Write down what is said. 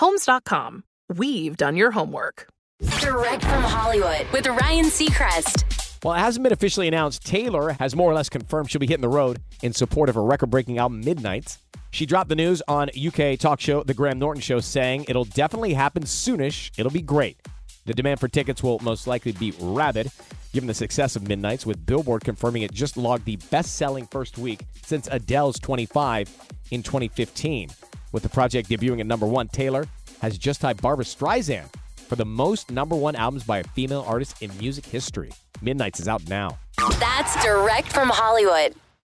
Homes.com. We've done your homework. Direct from Hollywood with Ryan Seacrest. Well, it hasn't been officially announced. Taylor has more or less confirmed she'll be hitting the road in support of her record breaking album Midnights. She dropped the news on UK talk show The Graham Norton Show, saying it'll definitely happen soonish. It'll be great. The demand for tickets will most likely be rabid, given the success of Midnights, with Billboard confirming it just logged the best selling first week since Adele's 25 in 2015. With the project debuting at number one, Taylor has just tied Barbra Streisand for the most number one albums by a female artist in music history. Midnights is out now. That's direct from Hollywood.